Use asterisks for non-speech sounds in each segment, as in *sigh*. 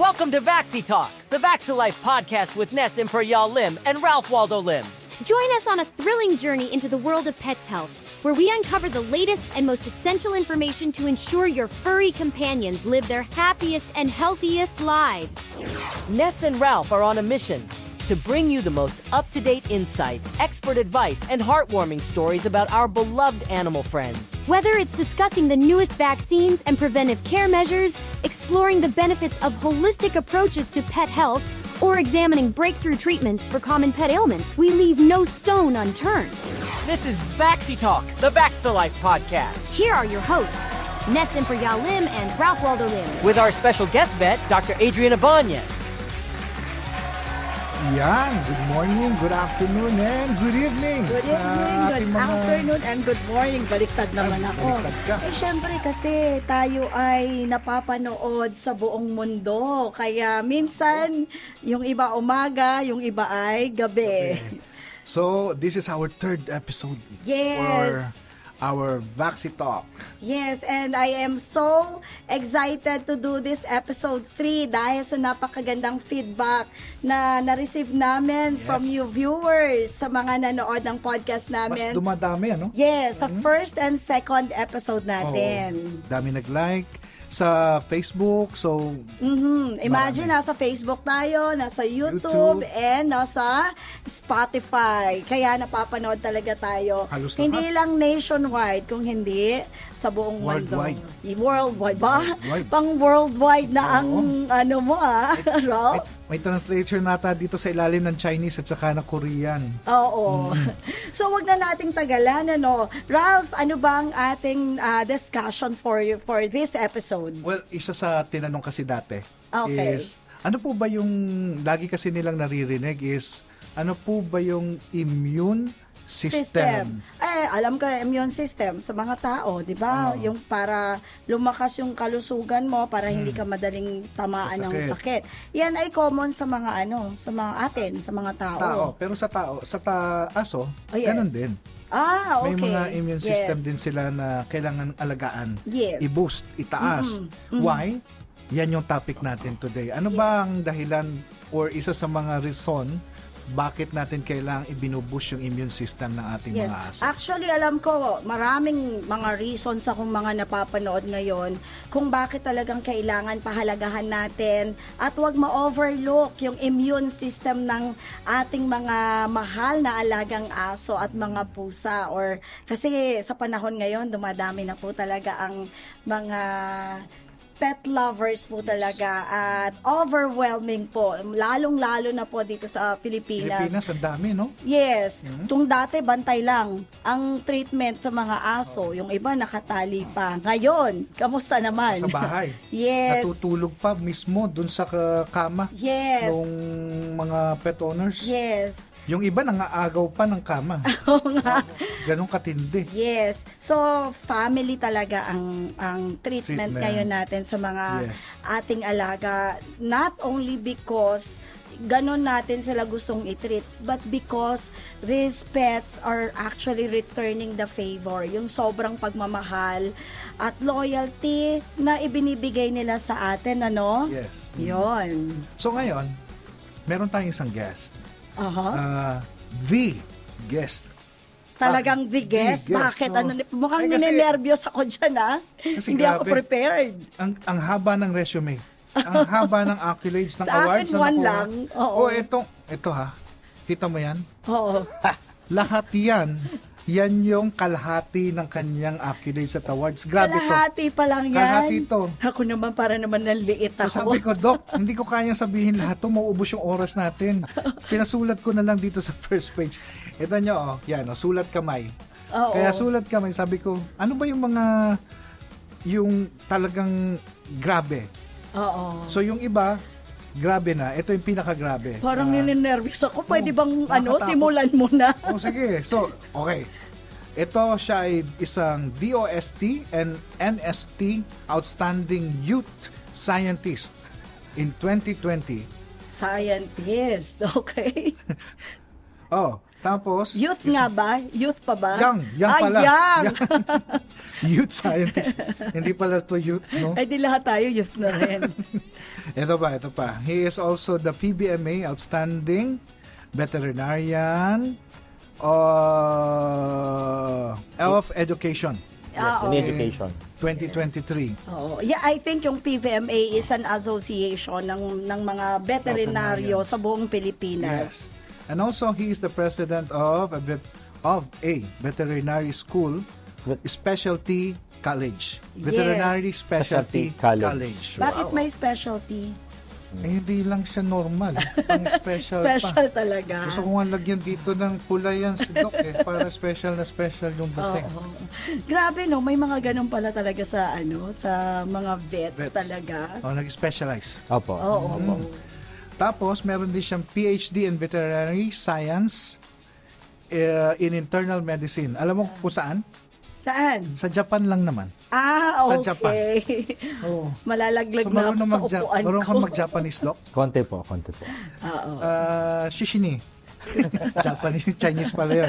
Welcome to Vaxi Talk, the Vaxilife podcast with Ness Imperial Lim and Ralph Waldo Lim. Join us on a thrilling journey into the world of pets health, where we uncover the latest and most essential information to ensure your furry companions live their happiest and healthiest lives. Ness and Ralph are on a mission to bring you the most up to date insights, expert advice, and heartwarming stories about our beloved animal friends. Whether it's discussing the newest vaccines and preventive care measures, exploring the benefits of holistic approaches to pet health, or examining breakthrough treatments for common pet ailments, we leave no stone unturned. This is Vaxi Talk, the Vaxilife podcast. Here are your hosts, Ness Imperial Lim and Ralph Waldo Lim. With our special guest vet, Dr. Adrian Abanez. Yan, good morning, good afternoon, and good evening. Good sa evening, good mga- afternoon, and good morning. Baliktad naman Ah, ako. baliktad ka. Eh, syempre kasi tayo ay napapanood sa buong mundo. Kaya minsan, yung iba umaga, yung iba ay gabi. So, this is our third episode Yes. Our Vaxi Talk. Yes, and I am so excited to do this episode 3 dahil sa napakagandang feedback na na-receive namin from Yes. you viewers sa mga nanood ng podcast Mas namin. dumadami, ano? Yes, sa first and second episode natin. Oo. Dami nag-like sa Facebook, so Mhm. Imagine, nasa Facebook tayo, nasa YouTube, YouTube. and nasa Spotify. Kaya napapanood talaga tayo. Halos hindi lang nationwide, kung hindi sa buong Worldwide. mundo. Worldwide ba? Worldwide. Pang worldwide na ang ano mo ah, *laughs* Ralph? May translator nata dito sa ilalim ng Chinese at saka ng Korean. Oo. *laughs* so wag na nating tagalan ano. Ralph, ano bang ating ah, discussion for you for this episode? Well, isa sa tinanong kasi dati Okay. is, ano po ba yung, lagi kasi nilang naririnig is, ano po ba yung immune system? Eh, alam ka, immune system sa mga tao, di ba? Oo. Yung para lumakas yung kalusugan mo, para hindi ka madaling tamaan ng Hmm. Sakit. sakit. Yan ay common sa mga ano, sa mga atin, sa mga tao. Tao. Pero sa tao, sa ta aso, Oh, yes. ganun din. Ah, okay. May mga immune system Yes. din sila na kailangan alagaan. Yes. I-boost, itaas. Why? Yan yung topic natin today. Ano ba ang dahilan or isa sa mga reason bakit natin kailangang ibinuboost yung immune system ng ating Yes. mga aso? Actually, alam ko, maraming mga reasons akong mga napapanood ngayon kung bakit talagang kailangan pahalagahan natin at wag ma-overlook yung immune system ng ating mga mahal na alagang aso at mga pusa or kasi sa panahon ngayon dumadami na po talaga ang mga pet lovers po talaga at overwhelming po lalong-lalo na po dito sa Pilipinas Pilipinas, ang dami, no? Yes. Hmm? Tung dati, bantay lang ang treatment sa mga aso. Yung iba nakatali pa. Ngayon, kamusta naman? Sa bahay. *laughs* yes. Natutulog pa mismo dun sa ka- kama Yes. ng mga pet owners. Yes. Yung iba nangaagaw pa ng kama. *laughs* Oo nga. Ganong katindi. Yes. So, family talaga ang ang treatment, Treatment. ngayon natin sa mga Yes. ating alaga. Not only because ganon natin sila gustong i-treat, but because these pets are actually returning the favor. Yung sobrang pagmamahal at loyalty na ibinibigay nila sa atin, ano? Yes. Yon. So ngayon, meron tayong isang guest. Aha. Ah, the guest. Talagang Ah, the guest. the guest, Bakit? no? Ano, mukhang Ay, kasi- ninenervyos ako dyan, ha? Kasi Hindi ako grabe. prepared. Ang, ang haba ng resume. ang *laughs* haba ng accolades, ng Sa akin, awards. na one nakuha. lang. Oo. Oh, ito, ito ha. Kita mo yan? Oo. *laughs* Lahat yan. Yan yung kalahati ng kanyang accolades at awards. Grabe to. Kalahati pa lang yan. Kalahati to. Ako naman para naman naliit So ako. sabi ko, Doc, *laughs* hindi ko kayang sabihin lahat to, mauubos yung oras natin. Pinasulat ko na lang dito sa first page. Ito nyo, oh, yan, oh, sulat kamay. Oo. Kaya sulat kamay, sabi ko, ano ba yung mga, yung talagang grabe? Oo. So yung iba, grabe na. Ito yung pinaka-grabe. Parang Ah, ninenervyos ako. Pwede bang ano, nakakatakot. simulan mo na? Oh, sige. So, okay. Ito siya ay isang DOST and NST Outstanding Youth Scientist in 2020. Scientist. *laughs* Okay. Oh, tapos... Youth nga ba? Youth pa ba? Young, young ah, pala. young. *laughs* youth scientist. Hindi pala to youth, no? Ay, di lahat tayo youth na rin. *laughs* Ito pa, ito pa. He is also the PBMA Outstanding Veterinarian uh, of Education Yes, in education. 2023. Oo. Yeah, I think yung PVMA is an association ng ng mga veterinaryo Veterinarians. sa buong Pilipinas. And also, he is the president of a, of a veterinary school specialty college. Yes. Veterinary Specialty, Specialty College. College. Bakit Wow. may specialty? Eh, hindi lang siya normal. Pang special, *laughs* Special pa. talaga. Gusto ko nga lagyan dito ng pula yan si Doc eh, para special na special yung dating. Oo. Grabe no, may mga ganun pala talaga sa ano, sa mga vets, Vets. talaga. Oh, nag-specialize. Opo. Oo. Mm. Tapos, meron din siyang PhD in Veterinary Science uh, in Internal Medicine. Alam mo kung saan? Saan? Sa Japan lang naman. Ah, Sa okay. Japan. *laughs* Oo. Malalaglag So, na ako sa upuan ko. kang mag-Japanese, Doc? *laughs* Konti po, konti po. Oo. Uh, Shishini. *laughs* Japanese, Chinese pala yun.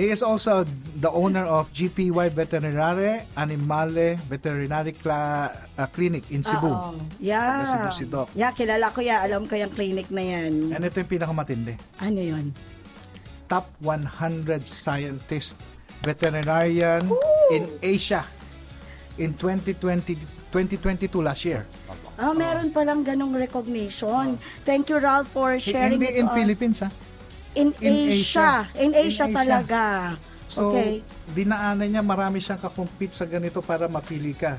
He is also the owner of GPY Veterinary Animale Veterinary Cla- uh, Clinic in Cebu. Oo. Yeah. Taga Cebu si Doc. Yeah, kilala ko ya. Alam ko yung clinic na yan. And ito yung pinakamatindi. Ano yun? Top 100 scientist veterinarian in Asia in 2020 2022 last year. Ah, meron palang ganong recognition. Thank you, Ralph, for sharing Hindi it in us. Philippines ha. In, In Asia. Asia. In Asia In Asia. talaga. So, okay. dinaanan niya marami siyang kakumpit sa ganito para mapili ka.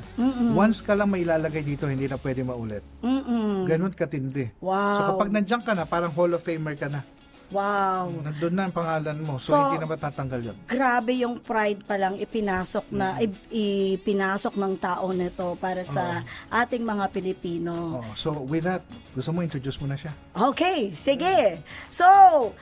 Once ka lang mailalagay dito, hindi na pwede maulit. Mm-mm. Ganun katindi. Wow. So kapag nandiyan ka na, parang Hall of Famer ka na. Wow. Nandun na ang pangalan mo. So, So, hindi na matatanggal yun. Grabe yung pride palang ipinasok na Mm. ip- ipinasok ng tao nito para sa ating mga Pilipino. Oh, so with that, gusto mo introduce mo na siya? Okay, sige. So,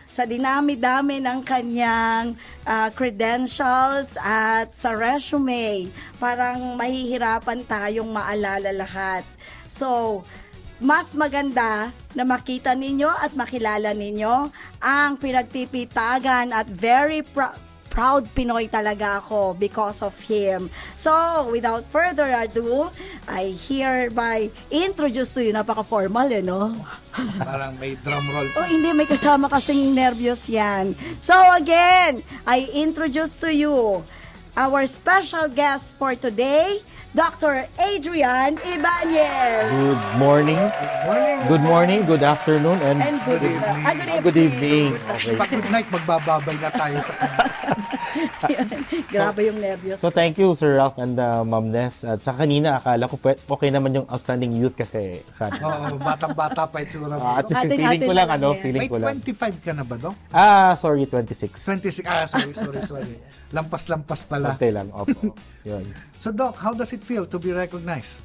sa dinami-dami ng kanyang ah, credentials at sa resume, parang mahihirapan tayong maalala lahat. So, mas maganda na makita ninyo at makilala ninyo ang pinagpipitagan at very pr- proud Pinoy talaga ako because of him. So, without further ado, I hereby introduce to you, napaka-formal eh, no? *laughs* Parang may drum roll. Oh, hindi, may kasama kasing nervyos yan. So again, I introduce to you our special guest for today, Dr. Adrian Ibanez. Good morning. Morning! Good morning, good afternoon, and, And good, Good evening. ah, good good evening. Pag good night, magbababay na tayo sa. *laughs* Grabe yung nervyos. So thank you Sir Ralph and uh, Ma'am Ness. At saka kanina akala ko pwet- okay naman yung outstanding youth kasi sabi. Oo, batang-bata pa itsura mo. Ah, at least yung feeling ko lang lang ano, yan. feeling May ko lang. 25 ka na ba, Dok? Ah, sorry, 26. 26. Ah, sorry, sorry, sorry. Lampas-lampas pala. Konti lang, opo. *laughs* Yun. So, Doc, how does it feel to be recognized?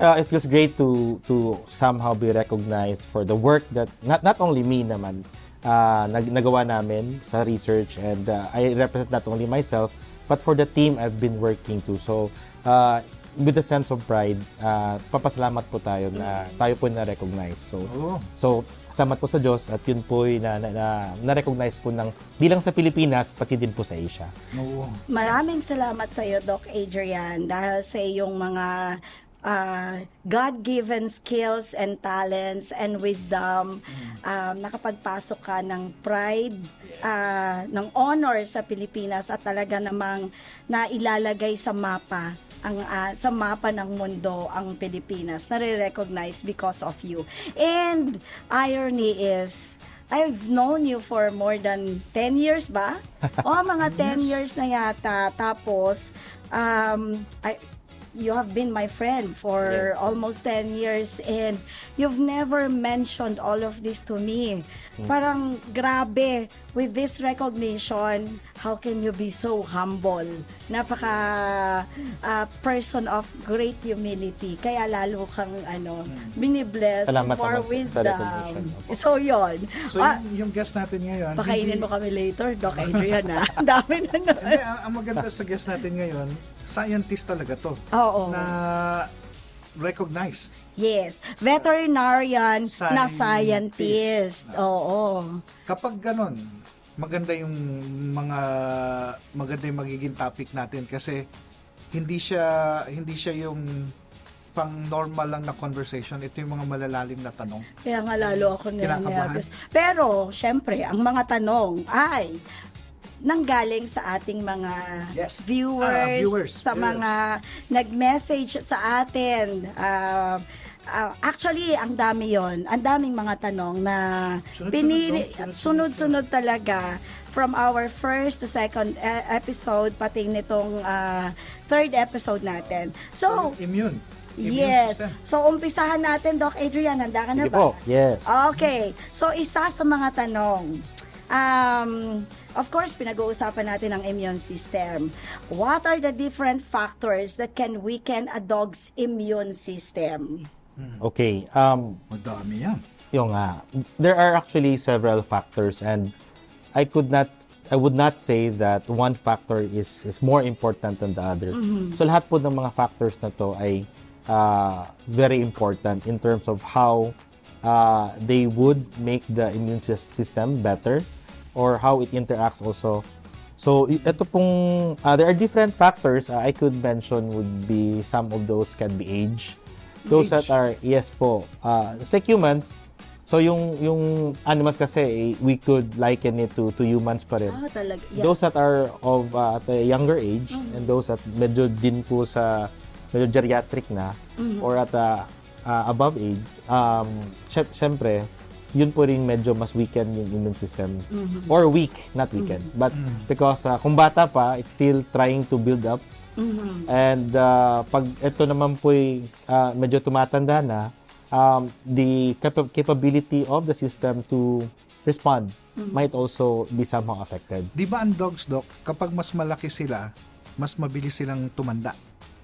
uh, it feels great to to somehow be recognized for the work that not not only me naman uh, nag, nagawa namin sa research and uh, I represent not only myself but for the team I've been working to. So uh, with a sense of pride, uh, papasalamat po tayo na tayo po na-recognize. So Oo. so salamat po sa Diyos at yun po na, na, na, na-recognize po ng di lang sa Pilipinas pati din po sa Asia. Oo. Maraming salamat sa iyo, Doc Adrian, dahil sa iyong mga ah, God-given skills and talents and wisdom. Um, nakapagpasok ka ng pride, ah, ng honor sa Pilipinas at talaga namang nailalagay sa mapa ang ah, sa mapa ng mundo ang Pilipinas nare-recognize because of you. And irony is I've known you for more than 10 years ba? *laughs* o, mga 10 years na yata. Tapos, um, I, you have been my friend for Yes. almost 10 years and you've never mentioned all of this to me. Parang grabe, with this recognition, how can you be so humble? Napaka ah, person of great humility. Kaya lalo kang ano, binibless Salamat for naman wisdom. So, yon. So, Ah, yung, yung guest natin ngayon, Pakainin hindi- mo kami later, Doc Adrian, ha? Ang dami na nun. Hindi, ang, ang maganda sa guest natin ngayon, scientist talaga to. Oo. Na recognized. Yes. Veterinarian na Scientist. scientist. Oo. Kapag ganon, maganda yung mga maganda yung magiging topic natin kasi hindi siya hindi siya yung pang normal lang na conversation. Ito yung mga malalalim na tanong. Kaya nga lalo ako nervous. Pero, syempre, ang mga tanong ay nanggaling sa ating mga Yes. viewers, Ah, viewers, sa viewers. mga nag-message sa atin. Ah, ah, actually, ang dami yon Ang daming mga tanong na Sunod-sunod, pinili, no? Sunod-sunod. talaga from our first to second eh, episode pati nitong ah, third episode natin. So, Immune. Immune yes. system. So, umpisahan natin, Doc Adrian. Handa ka na Sige ba? po, yes. Okay. So, isa sa mga tanong. Um, of course, pinag-uusapan natin ang immune system. What are the different factors that can weaken a dog's immune system? Okay. Um, Madami yan. yung nga, there are actually several factors and I could not I would not say that one factor is is more important than the other. So lahat po ng mga factors na to ay uh, very important in terms of how uh, they would make the immune sys- system better or how it interacts also. So ito pong uh, there are different factors uh, I could mention would be some of those can be age. Those that are yes po. Uh, just like humans, So yung yung animals kasi eh, we could liken it to to humans pa rin. Ah, talaga. Yeah. Those that are of uh, at a younger age and those that medyo din po sa medyo geriatric na or at a uh, above age, um sy- syempre yun po rin medyo mas weaken yung immune system. Or weak, not weaken. But because uh, kung bata pa, it's still trying to build up. And uh, pag ito naman po uh, medyo tumatanda na, um, the capa- capability of the system to respond might also be somehow affected. Di ba ang dogs, Doc, kapag mas malaki sila, mas mabilis silang tumanda.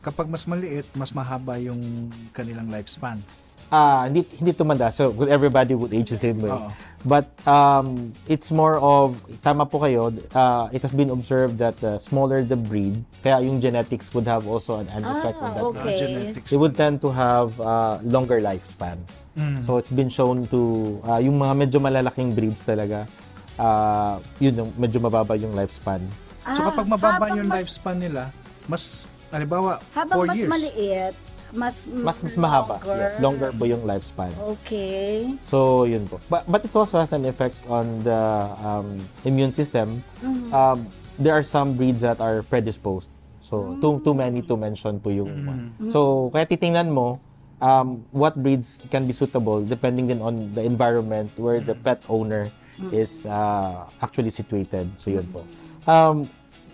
Kapag mas maliit, mas mahaba yung kanilang lifespan. Ah, hindi hindi tumanda. So, good everybody would age the same way. Oo. But um, it's more of tama po kayo. Uh, it has been observed that uh, smaller the breed, kaya yung genetics would have also an, an effect on Ah, that. okay. genetics. They would tend to have uh, longer lifespan. Mm. So it's been shown to uh, yung mga medyo malalaking breeds talaga uh, yun yung medyo mababa yung lifespan. So Ah, kapag mababa habang yung mas, lifespan nila, mas, halimbawa, Habang 4 mas years. maliit, mas Mas mas mahaba. Yes, longer po yung lifespan. Okay. So, yun po. But, but it also has an effect on the um, immune system. Um, there are some breeds that are predisposed. So, too, too many to mention po yung one. So, kaya titingnan mo um, what breeds can be suitable depending din on the environment where the pet owner is uh, actually situated. So, yun po. Um,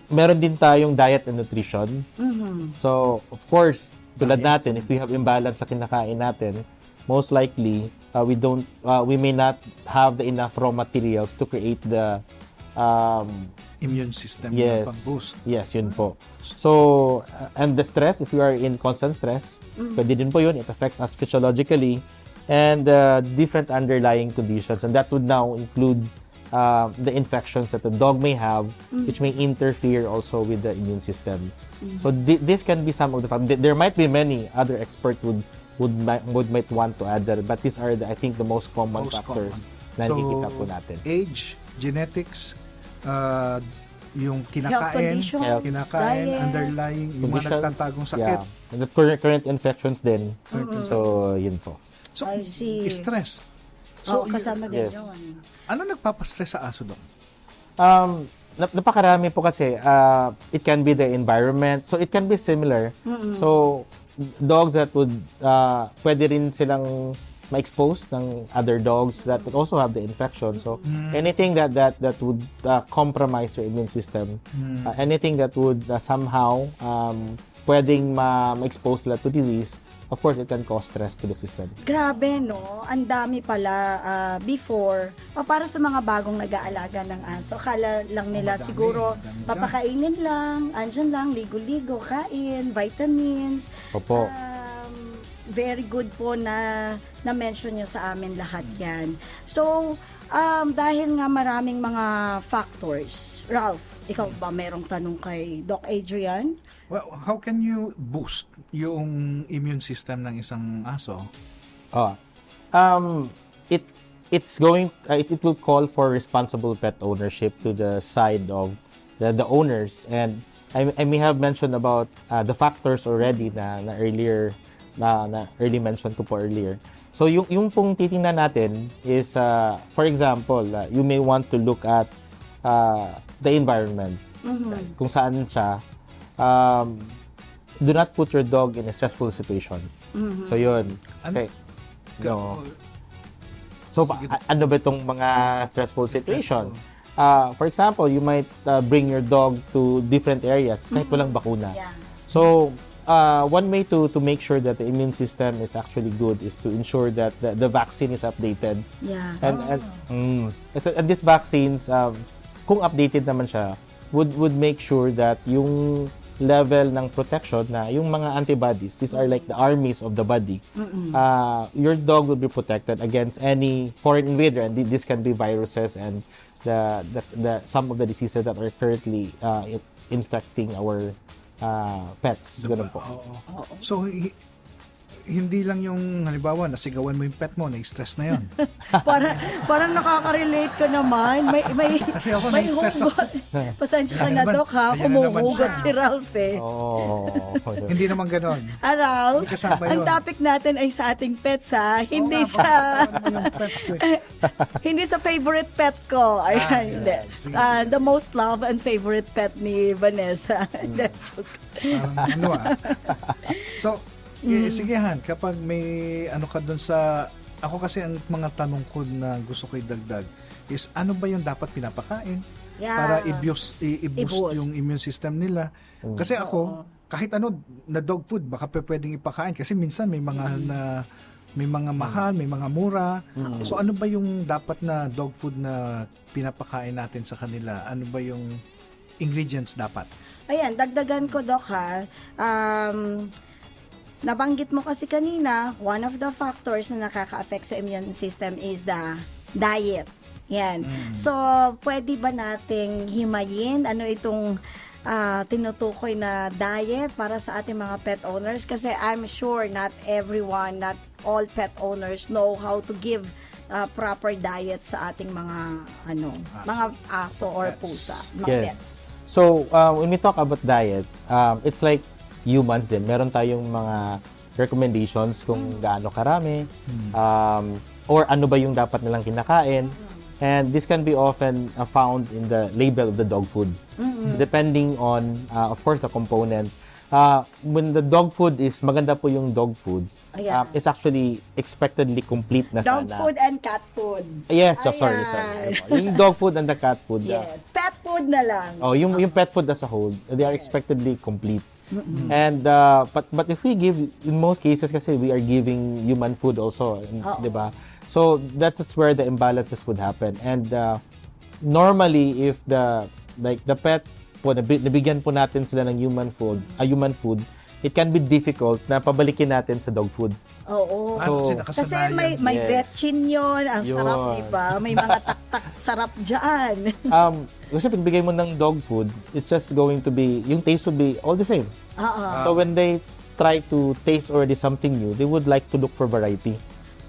meron din tayong diet and nutrition. So, of course, tulad natin, if we have imbalance sa kinakain natin, most likely, uh, we don't, uh, we may not have the enough raw materials to create the, um, immune system yes, na pag-boost. yes, yun po. So, uh, and the stress, if you are in constant stress, pwede din po yun, it affects us physiologically, and uh, different underlying conditions, and that would now include uh, the infections that the dog may have, which may interfere also with the immune system. So thi- this can be some of the fact- There might be many other experts would would might, would might want to add that, but these are the, I think the most common Most factors common. na nakikita po natin. age, genetics, uh, yung kinakain, Health. kinakain, diet. underlying, yung mga nagtatagong sakit. Yeah. And the current, current infections din. So, yun po. So, I see. stress. So, So, kasama din yes. yun. ano nagpapastress sa aso, Doc? Um, nap- napakarami po kasi. Uh, it can be the environment. So, it can be similar. So, dogs that would, uh, pwede rin silang ma-expose ng other dogs that would also have the infection. So, anything that that that would uh, compromise your immune system, uh, anything that would uh, somehow um, pwedeng ma- ma-expose sila to disease, of course, it can cause stress to the system. Grabe, no? Ang dami pala ah, before. O para sa mga bagong nag-aalaga ng aso, akala lang nila madami, siguro madami papakainin lang, andyan lang, ligo-ligo, kain, vitamins. Opo. Um, very good po na na-mention nyo sa amin lahat yan. So, um, dahil nga maraming mga factors, Ralph, ikaw ba merong tanong kay Doc Adrian? Well, how can you boost yung immune system ng isang aso? Oh. Um, it it's going uh, it, it will call for responsible pet ownership to the side of the, the owners and I, I may have mentioned about uh, the factors already na, na earlier na, na early mention ko po earlier. So yung yung pong titingnan natin is uh, for example, uh, you may want to look at uh, the environment. Kung saan siya um, do not put your dog in a stressful situation. So yun. Kasi, no. So, pa- ano ba itong mga stressful situation? Uh, for example, you might uh, bring your dog to different areas kahit walang bakuna. Yeah. So, uh, one way to to make sure that the immune system is actually good is to ensure that the, the vaccine is updated. Yeah. And and, mm, it's, and these vaccines, um, kung updated naman siya, would would make sure that yung level ng protection na yung mga antibodies, these are like the armies of the body. Uh, your dog will be protected against any foreign invader, and thi- this can be viruses and the the, the some of the diseases that are currently uh, infecting our uh, pets. Ganun po. Oo. So, hindi lang yung halimbawa nasigawan mo yung pet mo, na-stress na yon. *laughs* Para, parang nakaka-relate ka naman. May, may, *laughs* Kasi ako may na-stress hugot. *laughs* Pasensya ka na. Dok, ha? Siya. si Ralph, eh. Oh. hindi naman ganon. Ah, Ralph, ang topic natin ay sa ating pets, ha? Hindi nga, sa... pets eh. hindi sa favorite pet ko. Ayan, Ah, hindi. sige, Ah, the most loved and favorite pet ni Vanessa. Joke. Parang ano ah. So, Mm. eh, sige Han, kapag may ano ka dun sa... Ako kasi ang mga tanong ko na gusto ko idagdag is ano ba yung dapat pinapakain Yeah. para i-boost, i- i-boost I-boost. yung immune system nila. Kasi ako, kahit ano, na dog food, baka pa pwedeng ipakain. Kasi minsan may mga na may mga mahal, may mga mura. So ano ba yung dapat na dog food na pinapakain natin sa kanila? Ano ba yung ingredients dapat? Ayan, dagdagan ko, Dok, ha. Um, nabanggit mo kasi kanina, one of the factors na nakaka-affect sa immune system is the diet. Yan. So, pwede ba nating himayin ano itong ah, tinutukoy na diet para sa ating mga pet owners? Kasi I'm sure not everyone, not all pet owners know how to give ah, proper diet sa ating mga ano, mga aso or Pets. pusa, mga pets. Yes. So, uh, when we talk about diet, um, it's like humans din. Meron tayong mga recommendations kung gaano karami, um, or ano ba yung dapat nilang kinakain. And this can be often uh, found in the label of the dog food, depending on, uh, of course, the component. Uh, when the dog food is maganda po yung dog food, Ayan. um, it's actually expectedly complete na Dog sana. food and cat food. Yes, so sorry, sorry. Yung dog food and the cat food. uh, Yes. Pet food na lang. Oh, yung yung pet food as a whole, they are expectedly complete. And uh, but but if we give in most cases kasi we are giving human food also, Oo. 'di ba? So that's where the imbalances would happen. And uh, normally if the like the pet po nabi- nabigyan po natin sila ng human food, a human food, it can be difficult na pabalikin natin sa dog food. Oo. Ano kasi So- Kasi may may Yes. betchin yun. Ang sarap, Yun. di ba? May mga *laughs* tak-tak sarap dyan. *laughs* Um, kasi pag bigay mo ng dog food, it's just going to be, yung taste will be all the same. Oo. So when they try to taste already something new, they would like to look for variety.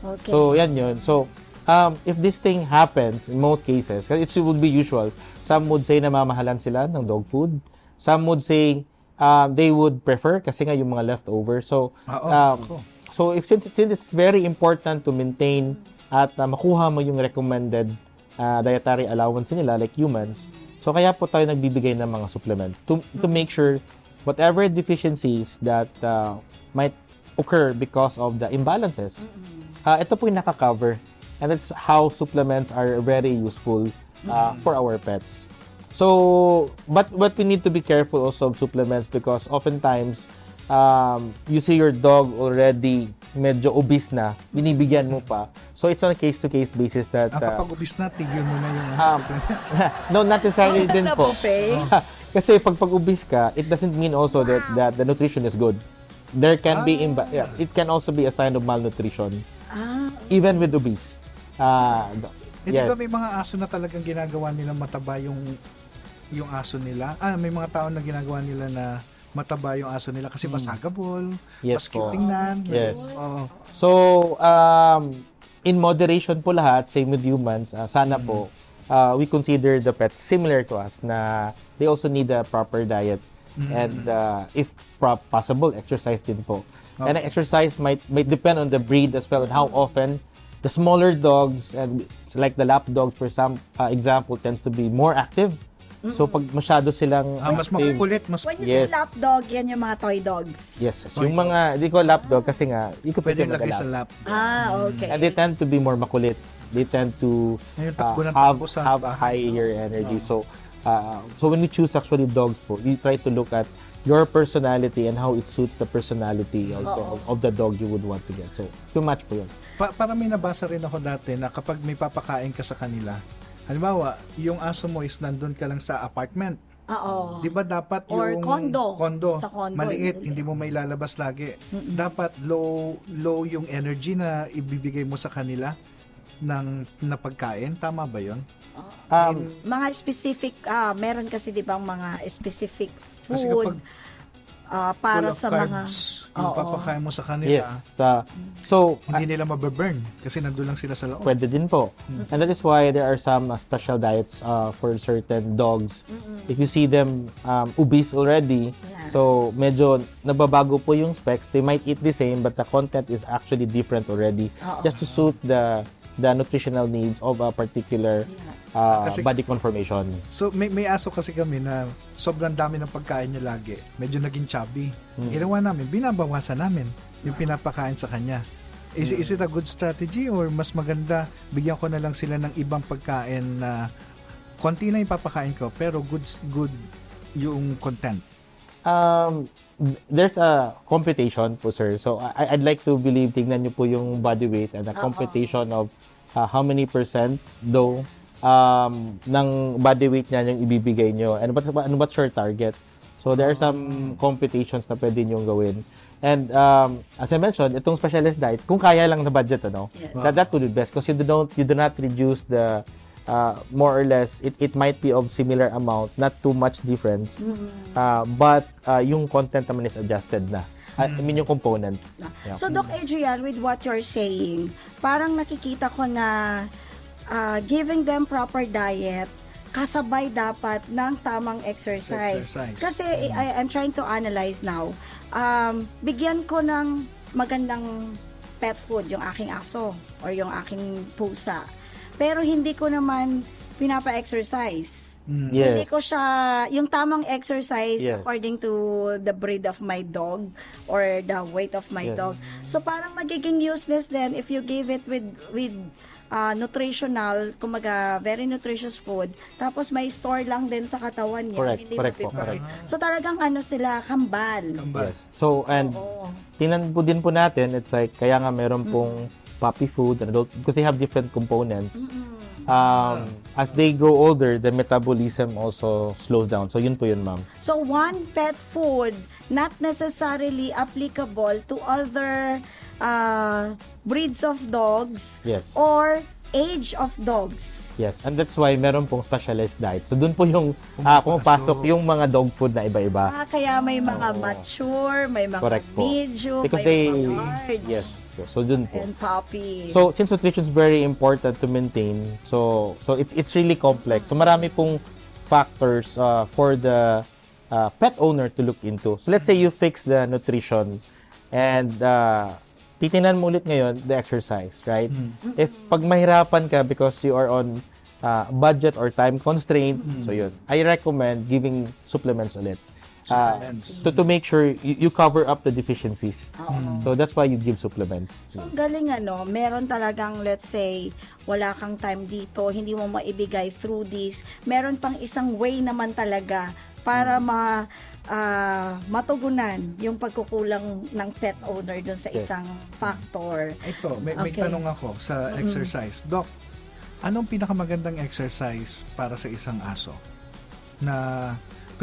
Okay. So yan yun. So um, if this thing happens in most cases, kasi it would be usual, some would say na mamahalan sila ng dog food. Some would say um, they would prefer kasi nga yung mga leftover. So Ah, oh, um. So if since, since it's very important to maintain at uh, makuha mo yung recommended uh, dietary allowance nila like humans, so kaya po tayo nagbibigay ng mga supplement to to make sure whatever deficiencies that uh, might occur because of the imbalances, uh, ito po yung nakaka-cover. And that's how supplements are very useful uh, for our pets. So, but but we need to be careful also of supplements because oftentimes um, you see your dog already medyo obese na, binibigyan mo pa. So it's on a case-to-case basis that uh, kapag ubis na, tigil mo na yung... um, *laughs* no, not necessarily din po. *laughs* Kasi pag pag-obese ka, it doesn't mean also that that the nutrition is good. There can be imba- yeah, it can also be a sign of malnutrition Ah, even with obese. Ah, Eh, di yes. ba may mga aso na talagang ginagawa nila mataba yung yung aso nila? Ah, may mga tao na ginagawa nila na mataba yung aso nila kasi masagabol, Hmm. Yes mas cute po. tingnan. Yes. Oo. So, um, in moderation po lahat, same with humans, ah, sana po, ah, we consider the pets similar to us na they also need a proper diet. And uh, if pro- possible, exercise din po. And exercise might might depend on the breed as well and how often. The smaller dogs and it's like the lap dogs for some uh, example tends to be more active. So pag masyado silang Ah, mas active- makukulit, mas When you Yes. say lap dog, yan yung mga toy dogs. Yes, yes. yung mga, di ko lap dog kasi nga, di ko pwede pwede lagay sa mag-alap. lap. Ah, okay. And they tend to be more makulit. They tend to uh, takbo ng have, takbo sa have bahay. higher energy. So, uh, so when we choose actually dogs po, we try to look at your personality and how it suits the personality also of, of the dog you would want to get. So, yung match po yun. Pa- para may nabasa rin ako dati na kapag may papakain ka sa kanila, halimbawa, yung aso mo is nandun ka lang sa apartment. Oo. Di ba dapat Or yung condo. condo, Sa condo, maliit, hindi. hindi mo may lalabas lagi. Dapat low low yung energy na ibibigay mo sa kanila ng na pagkain. Tama ba 'yon? Um, Mga specific, ah, meron kasi di ba mga specific Kasi food kapag ah, para sa mga... yung papakain mo sa kanila, yes. Uh, so, hindi nila mababurn kasi nandun lang sila sa loob. Pwede din po. And that is why there are some uh, special diets uh, for certain dogs. If you see them um, obese already, Yeah. so medyo nababago po yung specs. They might eat the same but the content is actually different already Oo. just to suit the the nutritional needs of a particular uh, Kasi- body conformation. So may may aso kasi kami na sobrang dami ng pagkain niya lagi. Medyo naging chubby. Hmm. Ginawa namin, binabawasan namin yung pinapakain sa kanya. Is, Hmm. is it a good strategy or mas maganda bigyan ko na lang sila ng ibang pagkain na konti lang ipapakain ko pero good good yung content. Um, there's a computation po, sir. So, I, I'd like to believe, tingnan nyo po yung body weight and the computation of uh, how many percent daw um, ng body weight niya yung ibibigay nyo. And what's, ano what's your target? So, there are some computations na pwede nyo gawin. And um, as I mentioned, itong specialist diet, kung kaya lang na budget, ano, Yes. that, that would be best because you don't you do not reduce the uh, more or less it, it might be of similar amount not too much difference uh, but uh, yung content naman is adjusted na I I mean yung component Yeah. So, Doc Adrian, with what you're saying, parang nakikita ko na ah, giving them proper diet, kasabay dapat ng tamang exercise. Exercise. Kasi I, I'm trying to analyze now. Um, bigyan ko ng magandang pet food yung aking aso or yung aking pusa. Pero hindi ko naman pinapa-exercise. Mm. yes Hindi ko siya, yung tamang exercise Yes. according to the breed of my dog or the weight of my Yes. dog. So parang magiging useless then if you give it with with uh, nutritional, kumaga very nutritious food, tapos may store lang din sa katawan niya. Correct, hindi correct po, correct. So talagang ano sila, kambal. Kambal. yes so and Oo. tingnan po din po natin it's like kaya nga meron pong puppy food and adult because they have different components um, as they grow older the metabolism also slows down so yun po yun ma'am So one pet food not necessarily applicable to other uh, breeds of dogs Yes. or age of dogs. Yes, and that's why meron pong specialized diet. So doon po yung ah, pumapasok yung mga dog food na iba-iba. Ah, kaya may mga mature, may mga Correct po. medium, Because may they mga large, yes. So doon po. and puppy. So since nutrition is very important to maintain, so so it's it's really complex. So marami pong factors uh, for the uh, pet owner to look into. So let's say you fix the nutrition and uh, titingnan mo ulit ngayon the exercise, right? If pag mahirapan ka because you are on uh, budget or time constraint, so yun. I recommend giving supplements ulit. Uh, to, to make sure you, you cover up the deficiencies. So that's why you give supplements. So, ang galing ano, meron talagang, let's say, wala kang time dito, hindi mo maibigay through this. Meron pang isang way naman talaga para ma ah, matugunan yung pagkukulang ng pet owner dun sa Yes. isang factor. Ito, may, may Okay. tanong ako sa exercise. Doc, anong pinakamagandang exercise para sa isang aso? Na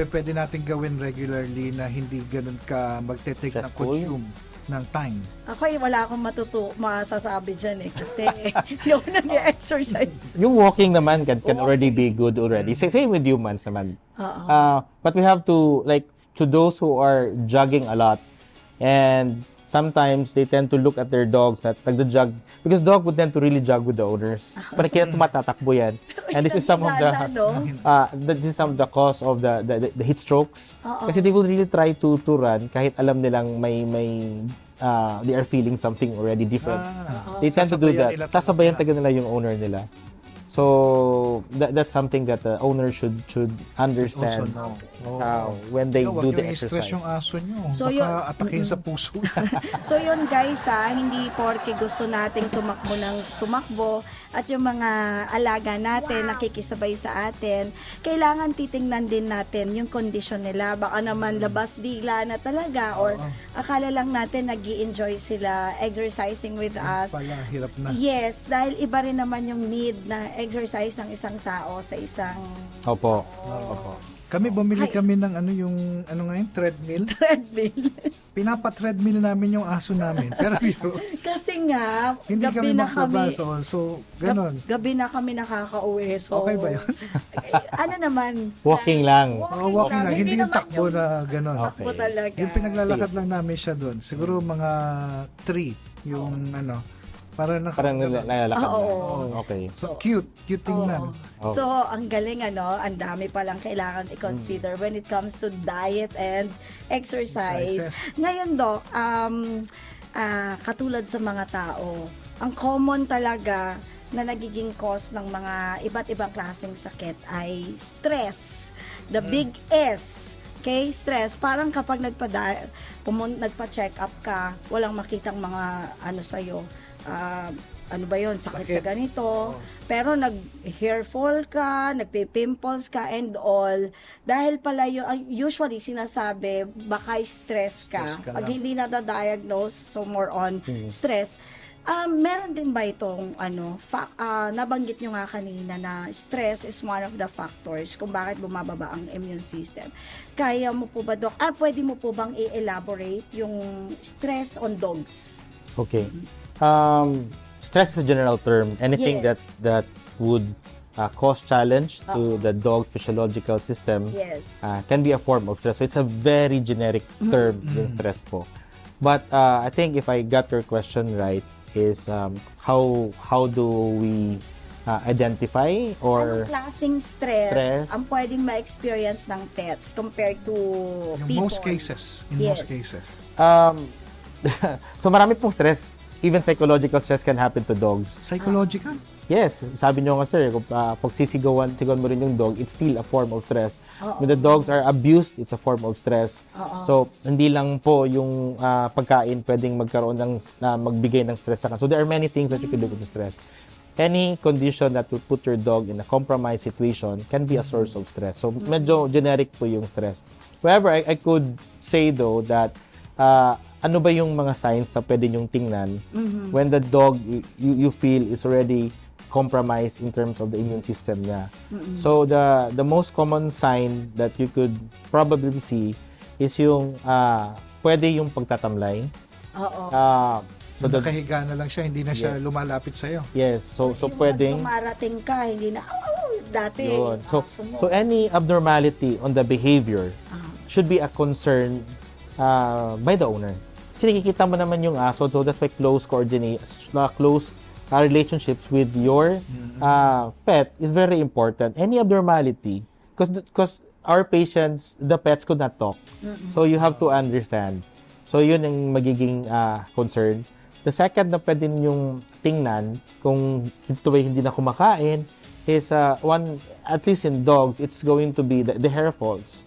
pwede natin gawin regularly na hindi ganun ka magte-take ng consume ng time. Ako ay wala akong matutu masasabi dyan eh kasi *laughs* hindi ako nag-exercise. Yung walking naman can, can already be good already. Sa- Same with humans naman. Oo. Uh, but we have to, like, to those who are jogging a lot, and sometimes they tend to look at their dogs that nagda-jog, because dog would tend to really jog with the owners. *laughs* But kaya tumatatakbo yan. And this is some of the, *laughs* uh, this is some of the cause of the, the, the heat strokes. Oo. Kasi they will really try to to run kahit alam nilang may may uh, they are feeling something already different. Ah. They tend to do that. talaga. taga nila yung owner nila. So that, that's something that the owner should should understand Also know. Uh, when they Ikaw, do the exercise. yung aso nyo. So, Baka yun- atakin sa *laughs* puso. So yun guys ha, hindi porke gusto nating tumakbo ng tumakbo at yung mga alaga natin nakikisabay sa atin, kailangan titingnan din natin yung kondisyon nila. Baka naman labas dila na talaga or akala lang natin nag enjoy sila exercising with us. Pala, hirap na. Yes, dahil iba rin naman yung need na exercise ng isang tao sa isang Opo. Opo. Kami bumili kami ng ano yung ano nga yun, treadmill. *laughs* treadmill. Pinapa-treadmill namin yung aso namin. Pero *laughs* biro, Kasi nga, hindi gabi kami na kami. So, ganon. Gab- gabi na kami nakakauwi. So, Okay ba yun? *laughs* ano naman? Walking lang. Oh, walking lang. Hindi yung naman takbo yung na ganon. Takbo talaga. Yung pinaglalakad lang namin siya doon. Siguro mga three yung ano. Para na Parang nila- nalalakad Oo. na. Okay. So, cute. Cute tingnan. Oh. So, ang galing ano, ang dami palang kailangan i-consider when it comes to diet and exercise. Exercises. Ngayon, Doc, um, ah, katulad sa mga tao, ang common talaga na nagiging cause ng mga iba't ibang klaseng sakit ay stress. The big S. Okay, stress. Parang kapag nagpa pumun nagpa-check up ka, walang makitang mga ano sa'yo, ah, ano ba yon sakit, sa Sakit. ganito. Pero nag-hair fall ka, nagpe-pimples ka and all. Dahil pala yun, ang usually sinasabi, baka stress ka. Stress ka Pag lang. hindi na-diagnose, so more on stress. Um, meron din ba itong ano, fa- ah, nabanggit nyo nga kanina na stress is one of the factors kung bakit bumababa ang immune system. Kaya mo po ba, Doc? Ah, pwede mo po bang i-elaborate yung stress on dogs? Okay. Um, stress is a general term. Anything Yes. that that would uh, cause challenge to the dog physiological system Yes. uh, can be a form of stress. So it's a very generic term, yung stress po. But uh, I think if I got your question right, is um, how how do we uh, identify or Anong klaseng stress, Stress. ang pwedeng ma-experience ng pets compared to In people? most cases. In Yes. most cases. um, *laughs* so marami pong stress. Even psychological stress can happen to dogs. Psychological. Yes, sabi nyo nga sir, kung uh, pag sisigawan, sigawan mo rin yung dog, it's still a form of stress. When the dogs are abused, it's a form of stress. So, hindi lang po yung uh, pagkain pwedeng magkaroon ng, na magbigay ng stress sa kanila. So, there are many things that you can do with the stress. Any condition that will put your dog in a compromised situation can be a source of stress. So, medyo generic po yung stress. However, I, I could say though that uh, ano ba yung mga signs na pwede nyong tingnan when the dog y- you, you feel is already compromised in terms of the immune system niya. So the the most common sign that you could probably see is yung ah pwede yung pagtatamlay. Oo. Ah, so So, the nakahiga na lang siya, hindi na siya lumalapit sa'yo. yes, so so Yung pwedeng pag dumarating ka, hindi na, oh, dati. Yun. So, mo. so any abnormality on the behavior should be a concern uh, by the owner. Kasi nakikita mo naman yung aso, so that's why close coordinate, uh, close uh, relationships with your uh, pet is very important. Any abnormality, because because our patients, the pets could not talk. So you have to understand. So yun ang magiging uh, concern. The second na pwede yung tingnan kung ito ba hindi na kumakain is uh, one, at least in dogs, it's going to be the, the hair falls.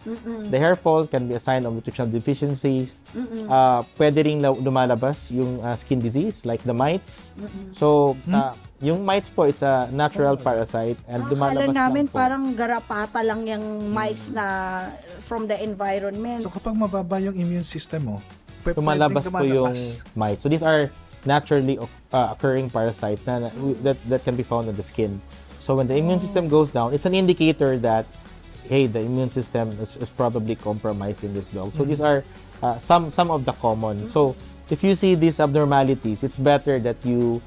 The hair fall can be a sign of nutritional deficiencies. Uh, pwede rin la- lumalabas yung uh, skin disease like the mites. So, uh, yung mites po, it's a natural parasite and Akala lumalabas namin lang po. parang garapata lang yung mice na from the environment. So, kapag mababa yung immune system mo, pwe- lumalabas pwedeng po yung lumalabas. mites. So these are naturally uh, occurring parasite na, na- that that can be found on the skin. So when the immune system goes down, it's an indicator that hey, the immune system is, is probably compromised in this dog. So these are uh, some some of the common. So if you see these abnormalities, it's better that you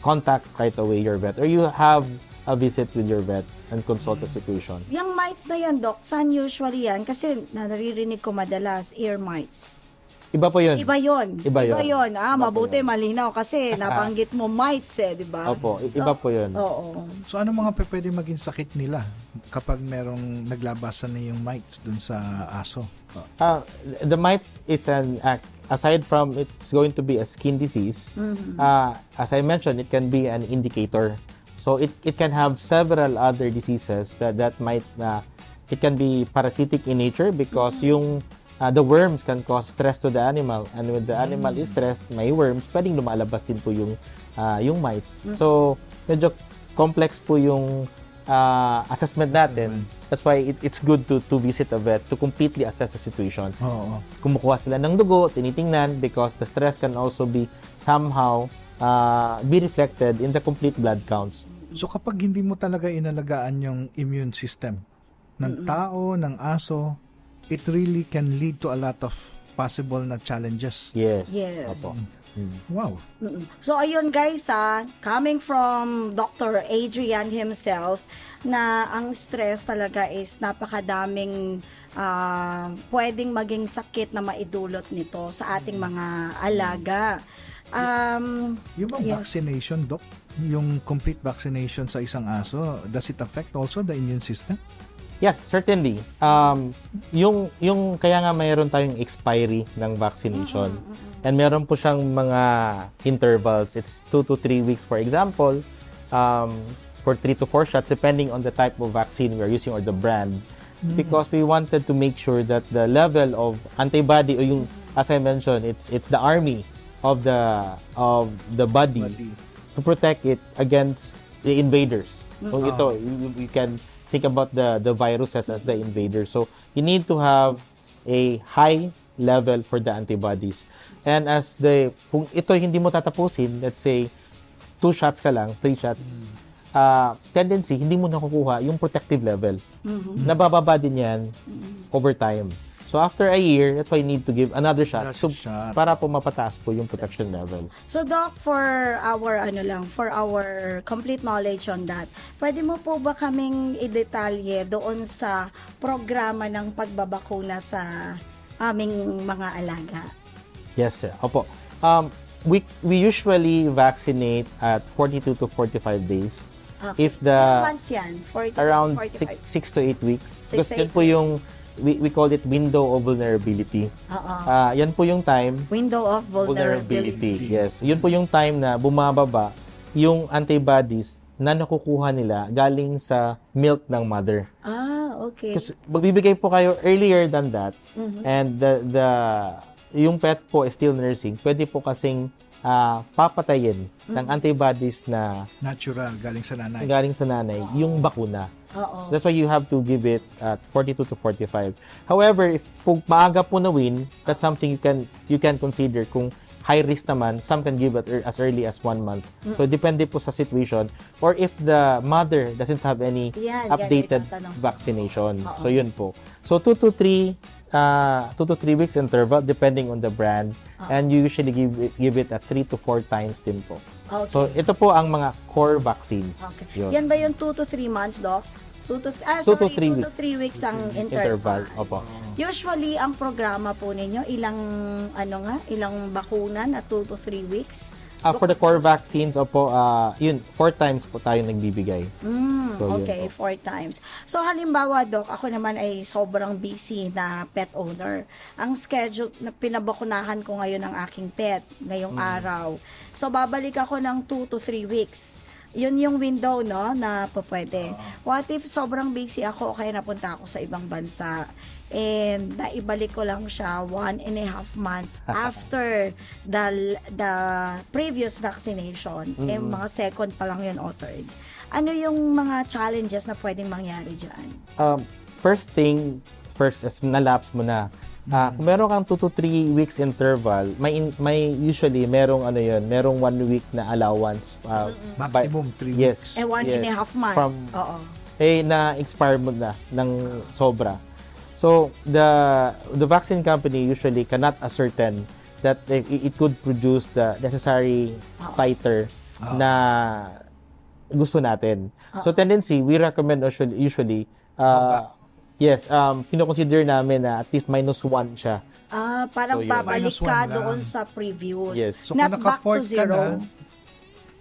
contact right away your vet or you have a visit with your vet and consult the situation. Yung mites na yan, Doc, saan usually yan? Kasi naririnig ko madalas, ear mites. Iba po yun. Iba yon. Iba yun. yun. Ah, Iba mabuti, yun. malinaw. Kasi *laughs* nabanggit mo mites eh, di ba? Opo, i- iba po yun. Oo. So, ano mga pwede maging sakit nila kapag merong naglabasan na yung mites dun sa aso? Uh, the mites is an ac- aside from it's going to be a skin disease, uh, as I mentioned, it can be an indicator. So it, it can have several other diseases that that might uh, it can be parasitic in nature because yung uh, the worms can cause stress to the animal and when the animal is stressed, may worms, pwedeng lumalabas din po yung uh, yung mites. So medyo complex po yung uh, assessment natin. That's why it, it's good to to visit a vet to completely assess the situation Oo. kumukuha sila ng dugo, tinitingnan because the stress can also be somehow uh, be reflected in the complete blood counts. So kapag hindi mo talaga inalagaan yung immune system ng tao, ng aso, it really can lead to a lot of possible na challenges. Yes. Yes. Opo. Wow. Mm-mm. So ayun guys ah, coming from Dr. Adrian himself na ang stress talaga is napakadaming ah, pwedeng maging sakit na maidulot nito sa ating mga alaga. Um, Yung bang Yes. vaccination, Doc? Yung complete vaccination sa isang aso, does it affect also the immune system? Yes, certainly. Um, yung yung kaya nga mayroon tayong expiry ng vaccination. And meron po siyang mga intervals. It's 2 to 3 weeks for example. Um, for 3 to 4 shots depending on the type of vaccine we're using or the brand. Because we wanted to make sure that the level of antibody o yung as I mentioned, it's it's the army of the of the body, Body. to protect it against the invaders. So ito, you, you can think about the the viruses as the invaders. So you need to have a high level for the antibodies. And as the kung ito hindi mo tatapusin, let's say two shots ka lang, three shots, uh, tendency hindi mo nakukuha yung protective level. Nabababa din yan over time. So after a year, that's why you need to give another shot, Another so, shot. para po mapataas po yung protection level. So Doc, for our ano lang, for our complete knowledge on that, pwede mo po ba kaming i-detalye doon sa programa ng pagbabakuna sa aming mga alaga? Yes, sir. Opo. Um, we, we usually vaccinate at 42 to 45 days. Okay. If the Ilang months yan? 40 to around 45? 6 to 8 weeks. Six Because to eight po yung we, we call it window of vulnerability. Oo. Ah, yan po yung time Window of vulnerability. vulnerability. Yes. Yun po yung time na bumababa yung antibodies na nakukuha nila galing sa milk ng mother. Ah, okay. Kasi magbibigay po kayo earlier than that Mm-hmm. and the the yung pet po is still nursing, pwede po kasing ah, papatayin Mm-hmm. ng antibodies na Natural, galing sa nanay. galing sa nanay, yung bakuna. So that's why you have to give it at 42 to 45. However, if kung maaga po na win, that's something you can you can consider kung high risk naman, some can give it as early as one month. So depende po sa situation or if the mother doesn't have any Yan, yan, updated ko. vaccination. Oo. So yun po. So 2 to 3 uh, 2 to 3 weeks interval depending on the brand and you usually give it, give it at 3 to 4 times din po. Okay. So ito po ang mga core vaccines. Okay. Yun. Yan ba yung 2 to 3 months, Doc? 2 to, ah, Two sorry, to three 2 to weeks. 3 weeks ang interval. interval. Opo. Usually, ang programa po ninyo, ilang, ano nga, ilang bakuna na 2 to 3 weeks? Ah, for the core vaccines, opo, ah, yun, four times po tayo nagbibigay. Mm, So, yun okay, po. four times. So, halimbawa, Doc, ako naman ay sobrang busy na pet owner. Ang schedule, na pinabakunahan ko ngayon ang aking pet ngayong Mm. araw. So, babalik ako ng 2 to 3 weeks. Yun yung window, no, na pwede. What if sobrang busy ako, kaya napunta ako sa ibang bansa, and naibalik ko lang siya one and a half months *laughs* after the the previous vaccination, eh, mga second pa lang yun o third. Ano yung mga challenges na pwedeng mangyari dyan? Um, first thing, first, as nalaps mo na, ah, kung meron kang 2 to 3 weeks interval, may, in- may usually, merong ano yun, merong one week na allowance. by- Maximum 3 yes. weeks. Eh, one and a yes. half months. From, Oo. eh, na-expire mo na ng sobra. So, the the vaccine company usually cannot ascertain that it, it could produce the necessary titer na gusto natin. So, tendency, we recommend usually, usually uh, yes, um, kinoconsider namin na at least minus one siya. Ah, parang So, yun. babalik ka doon sa previous. Yes. So Not kung back to naka-fourth ka zero. na,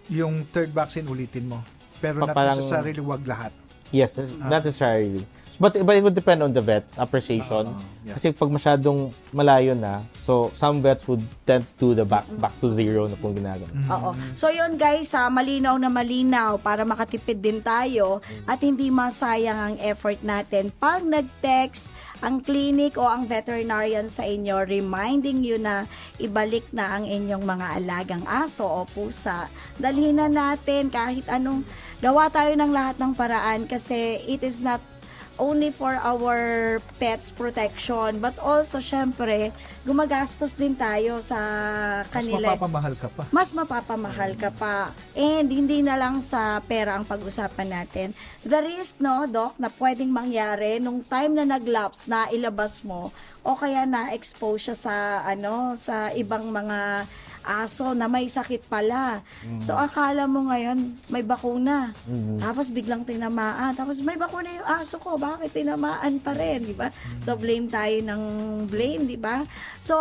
yung third vaccine ulitin mo. Pero Pa- not parang- necessarily wag lahat. Yes, it's not necessarily. But, but it would depend on the vet's appreciation. Ah, yeah. Kasi pag masyadong malayo na, so some vets would tend to the back back to zero na pong ginagawa. Oo. So yun guys, ha, malinaw na malinaw para makatipid din tayo at hindi masayang ang effort natin. Pag nag-text ang clinic o ang veterinarian sa inyo, reminding you na ibalik na ang inyong mga alagang aso o pusa. Dalhin na natin kahit anong gawa tayo ng lahat ng paraan kasi it is not only for our pets protection but also syempre gumagastos din tayo sa Mas kanila mapapamahal ka pa. mas mapapamahal ka pa. And hindi na lang sa pera ang pag-usapan natin. The risk, no, Doc, na pwedeng mangyari nung time na nag-lapse na ilabas mo o kaya na-expose siya sa, ano, sa ibang mga aso na may sakit pala. So, akala mo ngayon, may bakuna. Tapos biglang tinamaan. Tapos may bakuna yung aso ko. Bakit tinamaan pa rin, di ba? So, blame tayo ng blame, di ba? So,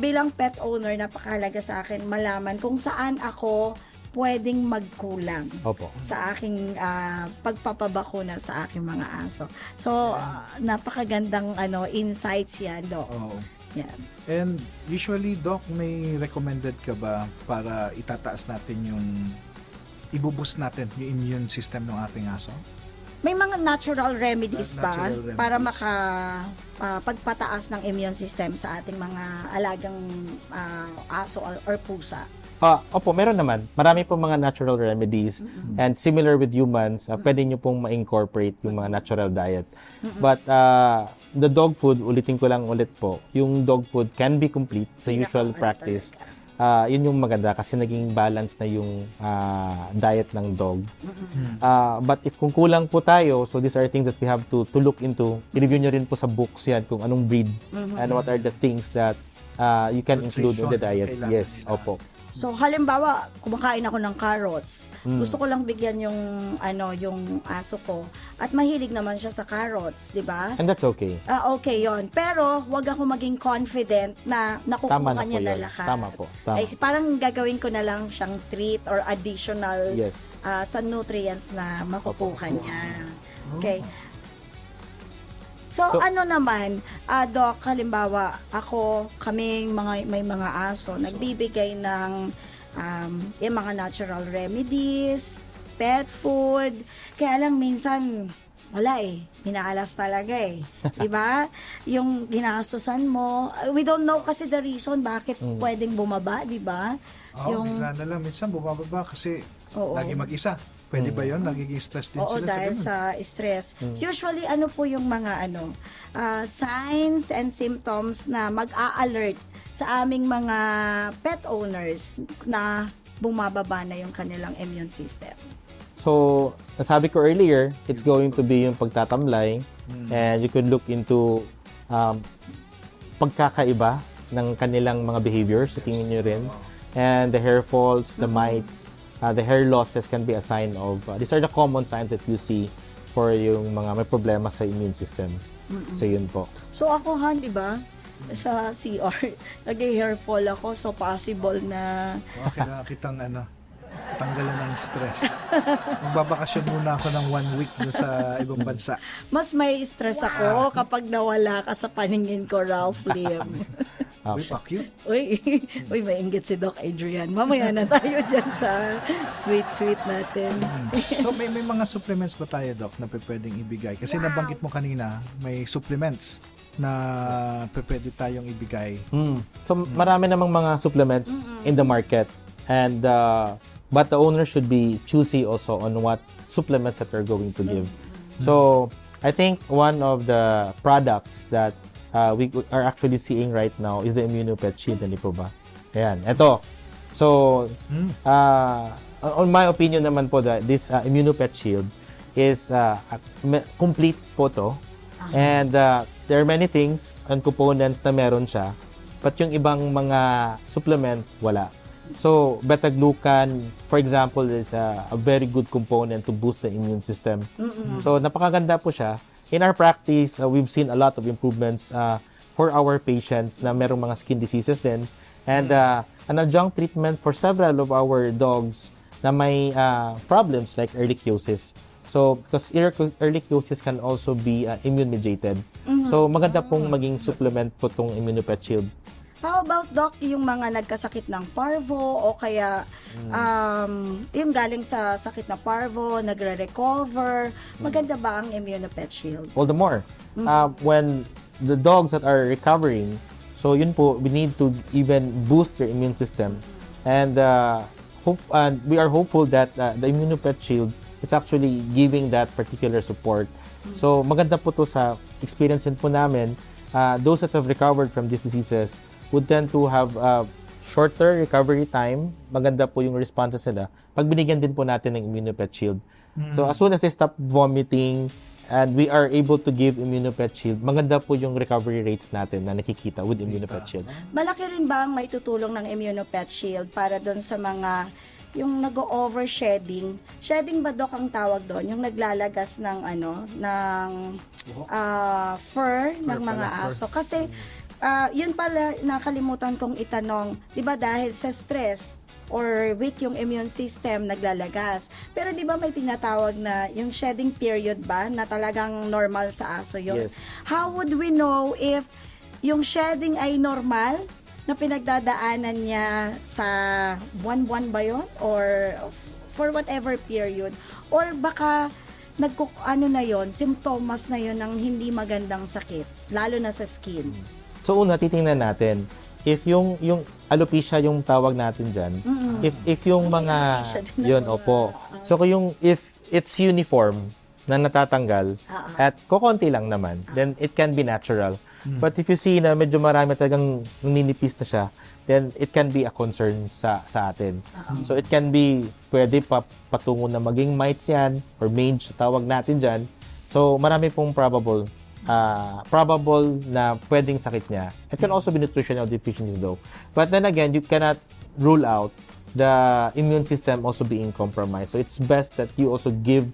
bilang pet owner, napakalaga sa akin malaman kung saan ako pwedeng magkulang Opo. sa aking ah, pagpapabakuna sa aking mga aso. So, ah, napakagandang ano insights yan, Doc. Oo. Yan. And usually, Doc, may recommended ka ba para itataas natin yung ibuboost natin yung immune system ng ating aso? May mga natural remedies ba Natural remedies. para maka ah, pagpataas ng immune system sa ating mga alagang ah, aso or, or pusa? Ah, opo, meron naman. Marami pong mga natural remedies and similar with humans, uh, pwede nyo pong ma-incorporate yung mga natural diet. But uh, the dog food, ulitin ko lang ulit po, yung dog food can be complete sa usual practice. Ah, yun yung maganda kasi naging balance na yung ah, diet ng dog. Ah, but if kung kulang po tayo, so these are things that we have to to look into. I-review nyo rin po sa books yan kung anong breed and what are the things that ah, you can include in the diet. Yes, opo. So halimbawa, kumakain ako ng carrots. Mm. Gusto ko lang bigyan yung ano, yung aso ko at mahilig naman siya sa carrots, 'di ba? And that's okay. Ah, okay 'yon. Pero wag ako maging confident na nakukuha Tama na niya na yun. lahat. Tama po. Tama. Ay, parang gagawin ko na lang siyang treat or additional Yes. ah, sa nutrients na makukuha niya. Okay. So, So- ano naman, ah, Doc, halimbawa, ako, kaming mga, may mga aso, nagbibigay ng um, yung mga natural remedies, pet food, kaya lang minsan, wala eh. Minaalas talaga eh. *laughs* Di ba? Yung ginagastusan mo, uh, we don't know kasi the reason bakit pwedeng bumaba, di ba? Oo, yung, bigla na lang. Minsan bumababa kasi Oo. lagi mag-isa. Pwede ba yun? Nagiging stress din Oo, sila dahil sa sa stress. Usually, ano po yung mga ano, ah, signs and symptoms na mag-a-alert sa aming mga pet owners na bumababa na yung kanilang immune system. So, nasabi ko earlier, it's going to be yung pagtatamlay and you could look into um, pagkakaiba ng kanilang mga behaviors, so tingin nyo rin. And the hair falls, the mites, uh, the hair losses can be a sign of, uh, these are the common signs that you see for yung mga may problema sa immune system. So, yun po. So ako han, di ba? Sa CR, *laughs* nag-hair fall ako, so possible na Oo, kailangan kitang ano, tanggalan ng stress. Magbabakasyon muna ako ng one week doon sa ibang bansa. mas may stress ako kapag nawala ka sa paningin ko, Ralph Lim. *laughs* Uy, fuck you. Uy, *laughs* uy, maingit si Doc Adrian. Mamaya na tayo dyan sa sweet-sweet natin. So may may mga supplements ba tayo, Doc, na pwedeng ibigay? Kasi nabanggit mo kanina, may supplements na pwede tayong ibigay. Mm. So marami namang mga supplements in the market and uh, but the owner should be choosy also on what supplements that they're going to give. So I think one of the products that uh, we are actually seeing right now is the Immunopet Shield, hindi po ba? Ayan, eto. So uh, on my opinion naman po that this uh, Immunopet Shield is uh, complete po to. And uh, there are many things and components na meron siya. But yung ibang mga supplement, wala. So, beta-glucan, for example, is a, a very good component to boost the immune system. So, napakaganda po siya. In our practice, uh, we've seen a lot of improvements uh, for our patients na merong mga skin diseases din. And uh, an adjunct treatment for several of our dogs na may uh, problems like ehrlichiosis So, because ehrlichiosis can also be uh, immune-mediated. So, maganda pong maging supplement po tong Immunopet Shield. How about, Doc, yung mga nagkasakit ng parvo o kaya um, yung galing sa sakit na parvo, nagre-recover, maganda ba ang Immunopet Shield? All the more. Uh, when the dogs that are recovering, so yun po, we need to even boost their immune system. And uh, hope, and we are hopeful that uh, the Immunopet Shield is actually giving that particular support. So maganda po to sa experience din po namin. Uh, those that have recovered from these diseases would tend to have uh, shorter recovery time. Maganda po yung responses nila. Pag binigyan din po natin ng Immunopet Shield. So as soon as they stop vomiting, and we are able to give Immunopet Shield, maganda po yung recovery rates natin na nakikita with Immunopet Shield. Malaki rin ba ang may tutulong ng Immunopet Shield para doon sa mga yung nag-overshedding? Shedding ba dok ang tawag doon? Yung naglalagas ng ano, ng ah, fur ng mga pala, fur. aso. Kasi ah, yun pala nakalimutan kong itanong, 'di ba dahil sa stress or weak yung immune system naglalagas. Pero 'di ba may tinatawag na yung shedding period ba na talagang normal sa aso yun? Yes. How would we know if yung shedding ay normal na pinagdadaanan niya sa buwan-buwan ba yun? Or for whatever period? Or baka nagkuk ano na yon symptoms na yon ng hindi magandang sakit, lalo na sa skin. So una, titingnan natin if yung yung alopecia yung tawag natin diyan. If if yung mga yun opo. So kung yung if it's uniform na natatanggal at kokonti lang naman, then it can be natural. But if you see na medyo marami talagang ninipis na siya, then it can be a concern sa sa atin. So it can be pwede pa patungo na maging mites yan or mange tawag natin diyan. So marami pong probable uh, probable na pwedeng sakit niya. It can also be nutritional deficiencies though. But then again, you cannot rule out the immune system also being compromised. So it's best that you also give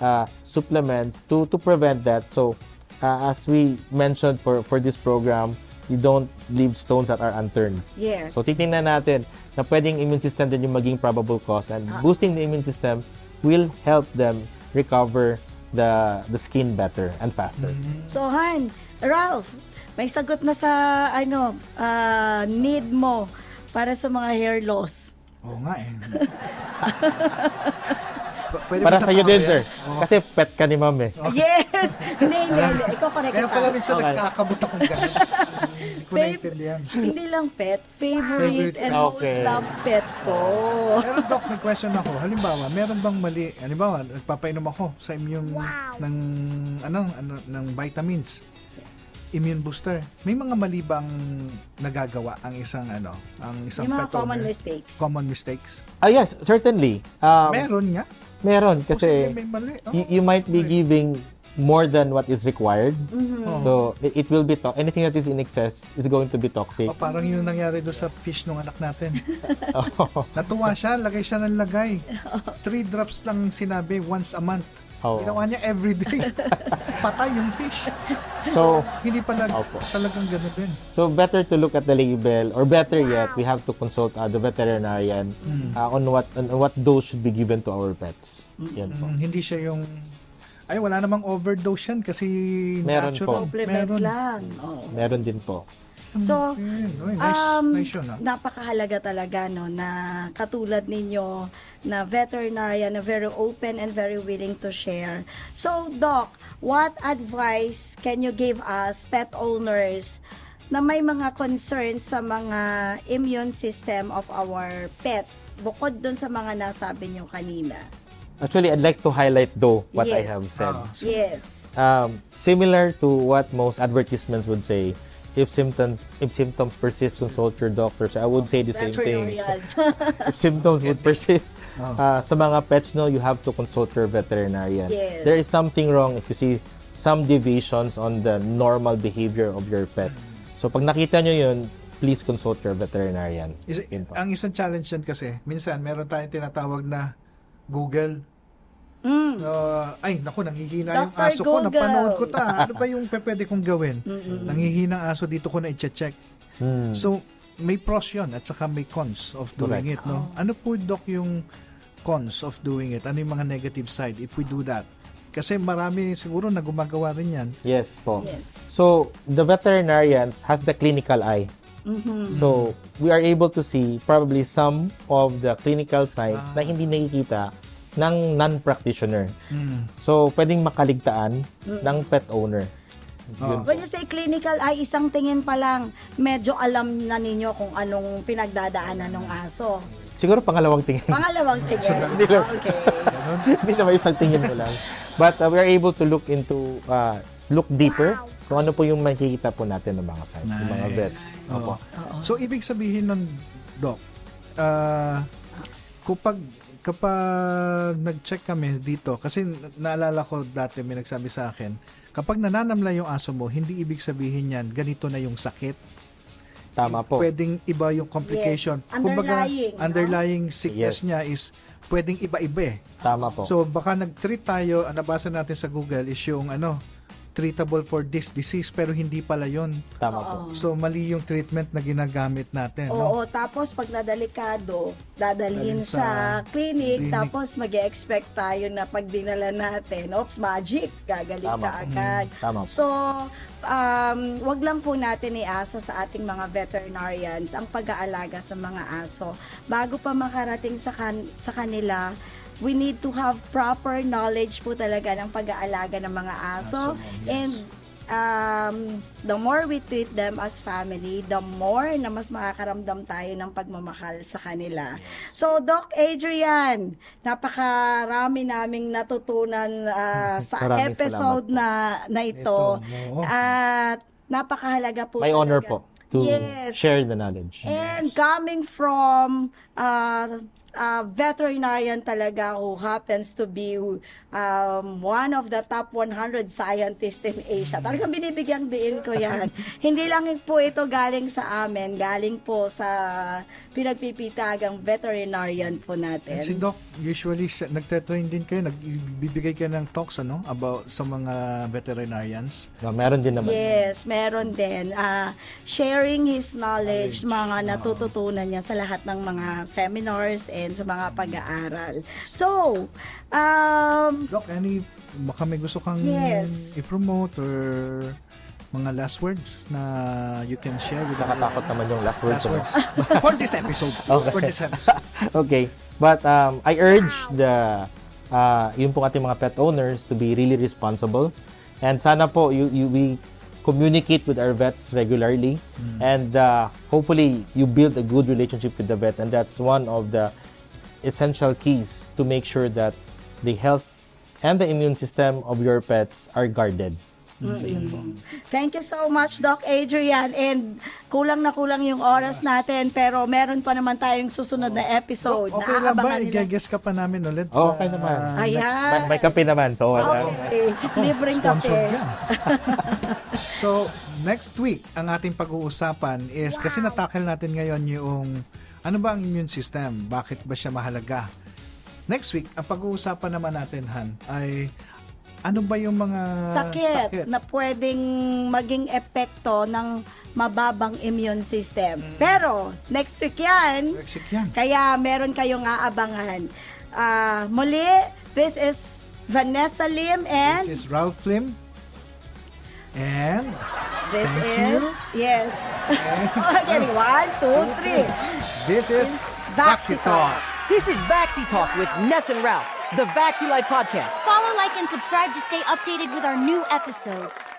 uh, supplements to to prevent that. So uh, as we mentioned for for this program, you don't leave stones that are unturned. Yes. So titingnan natin na pwedeng immune system din yung maging probable cause and boosting the immune system will help them recover the the skin better and faster. So Han, Ralph, may sagot na sa ano, ah, need mo para sa mga hair loss. Oo nga eh. *laughs* P- Pwede Para sa iyo din, sir. Kasi pet ka ni ma'am eh. Yes! hindi, hindi, hindi. *laughs* Ikaw correct Kaya pala minsan Okay. nagkakabot akong ganun. Hindi ko Babe. naintindihan. Hindi lang pet, favorite, Favorite. and most Okay. loved pet ko. Pero Doc, may question ako. Halimbawa, meron bang mali? Halimbawa, nagpapainom ako sa immune ng ano, ano ng vitamins. Immune booster. May mga mali bang nagagawa ang isang ano, ang isang Yung mga pet common owner? mistakes. Common mistakes. Ah yes, certainly. Um, meron nga. meron Kasi may mali. Oh, you, you might be giving more than what is required. Oh. So it, it will be to- anything that is in excess is going to be toxic. Oh, parang yung nangyari doon sa fish nung anak natin. *laughs* Natuwa siya, lagay siya ng lagay. *laughs* Three drops lang sinabi once a month. Oo. Ginawa niya every day. *laughs* Patay yung fish. so Hindi pala Opo. talagang gano'n din. So better to look at the label or better yet, we have to consult uh, the veterinarian Hmm. uh, on what on what dose should be given to our pets. Yan po. Mm, hindi siya yung ay wala namang overdose yan kasi Meron natural. po. Supplement Meron. lang. Oo. Meron din po. So, Ayun, oy, nice, um, nice yun ah. napakahalaga talaga no na katulad ninyo na veterinarian na very open and very willing to share. So, Doc, what advice can you give us pet owners na may mga concerns sa mga immune system of our pets bukod dun sa mga nasabi nyo kanina? Actually, I'd like to highlight though what I Yes. have said. Ah. Yes. Um, similar to what most advertisements would say, if symptoms if symptoms persist, consult your doctor. So I would say the same thing. *laughs* If symptoms would persist *laughs* uh, sa mga pets no you have to consult your veterinarian Yes. there is something wrong if you see some deviations on the normal behavior of your pet so pag nakita nyo yun please consult your veterinarian Is, ang isang challenge yan kasi, minsan meron tayong tinatawag na Google. Mm. Uh, ay, naku, nanghihina yung Dr. aso ko. Google. Napanood ko ta. Ano ba yung pe- pwede kong gawin? Nanghihina ang aso dito ko na i-check. Hmm. So, may pros yun at saka may cons of doing Correct. it. No? Ano po, Doc, yung cons of doing it? Ano yung mga negative side if we do that? Kasi marami siguro na gumagawa rin yan. Yes po. Yes. So, the veterinarians has the clinical eye. So, we are able to see probably some of the clinical signs na hindi nakikita ng non-practitioner. So, pwedeng makaligtaan ng pet owner. Po. When you say clinical ay isang tingin pa lang, medyo alam na ninyo kung anong pinagdadaanan ng aso. Siguro pangalawang tingin. Pangalawang *laughs* tingin. Hindi lang. Okay. Hindi naman isang tingin mo lang. But uh, we are able to look into, uh, look deeper kung ano po yung makikita po natin ng mga signs, yung mga vets. Opo. So, ibig sabihin nun, Doc, ah, kapag, kapag nag-check kami dito, kasi naalala ko dati may nagsabi sa akin, kapag nananamla yung aso mo, hindi ibig sabihin yan, ganito na yung sakit. Tama po. Pwedeng iba yung complication. Yes. Underlying, no? underlying sickness Yes. niya is pwedeng iba-iba eh. Tama po. So baka nag-treat tayo, ang nabasa natin sa Google is yung ano, treatable for this disease pero hindi pala yon. Tama po. So mali yung treatment na ginagamit natin, no? Oo, tapos pag nadelikado, dadalhin Dalhin sa, sa clinic, clinic. tapos mag expect tayo na pag dinala natin, oops, magic, gagaling Tama. ka agad. Mm, tama. So, um, wag lang po natin iasa sa ating mga veterinarians ang pag-aalaga sa mga aso. Bago pa makarating sa, kan- sa kanila, we need to have proper knowledge po talaga ng pag-aalaga ng mga aso. Aso, yes. And um, the more we treat them as family, the more na mas makakaramdam tayo ng pagmamahal sa kanila. So, Doc Adrian, napakarami naming natutunan ah, *laughs* sa Maraming episode na, na ito. At napakahalaga po. May honor talaga. po to Yes. share the knowledge. And coming from uh, uh, veterinarian talaga who happens to be um, one of the top 100 scientists in Asia. Talagang binibigyang diin ko yan. *laughs* Hindi lang po ito galing sa amin, galing po sa pinagpipitagang veterinarian po natin. Si Doc, usually nagte-train din kayo, nagbibigay kayo ng talks ano about sa mga veterinarians. No, meron din naman. Yes, meron din. Ah, sharing his knowledge, mga natututunan niya sa lahat ng mga seminars and sa mga pag-aaral. So, um, Doc, any baka may gusto kang Yes. i-promote or mga last words na you can share with our Nakatakot naman yung last words. last ano? words *laughs* for this episode. *laughs* Okay. For this episode. *laughs* okay. But um, I urge the uh, yung pong ating mga pet owners to be really responsible. And sana po you, you we communicate with our vets regularly. And uh, hopefully you build a good relationship with the vets. And that's one of the essential keys to make sure that the health and the immune system of your pets are guarded. Thank you so much, Doc Adrian. And kulang na kulang yung oras natin, pero meron pa naman tayong susunod na episode. Okay lang ba? I-guess ka pa namin ulit. Oh, sa, okay naman. uh, Ayan. next May, may kape naman. So, uh, Okay. *laughs* Libreng sponsor kape. *laughs* so, next week, ang ating pag-uusapan is, kasi natakil natin ngayon yung, ano ba ang immune system? Bakit ba siya mahalaga? Next week, ang pag-uusapan naman natin, Han, ay ano ba yung mga sakit, na pwedeng maging epekto ng mababang immune system. Pero, next week yan, Brexit yan. kaya meron kayong aabangan. Ah, muli, this is Vanessa Lim and This is Ralph Lim. And this Thank is, you. yes. *laughs* okay, one, two, three. this is Vaxi Talk. This is Vaxi Talk with Ness and Ralph, the Vaxi Life podcast. Follow, like, and subscribe to stay updated with our new episodes.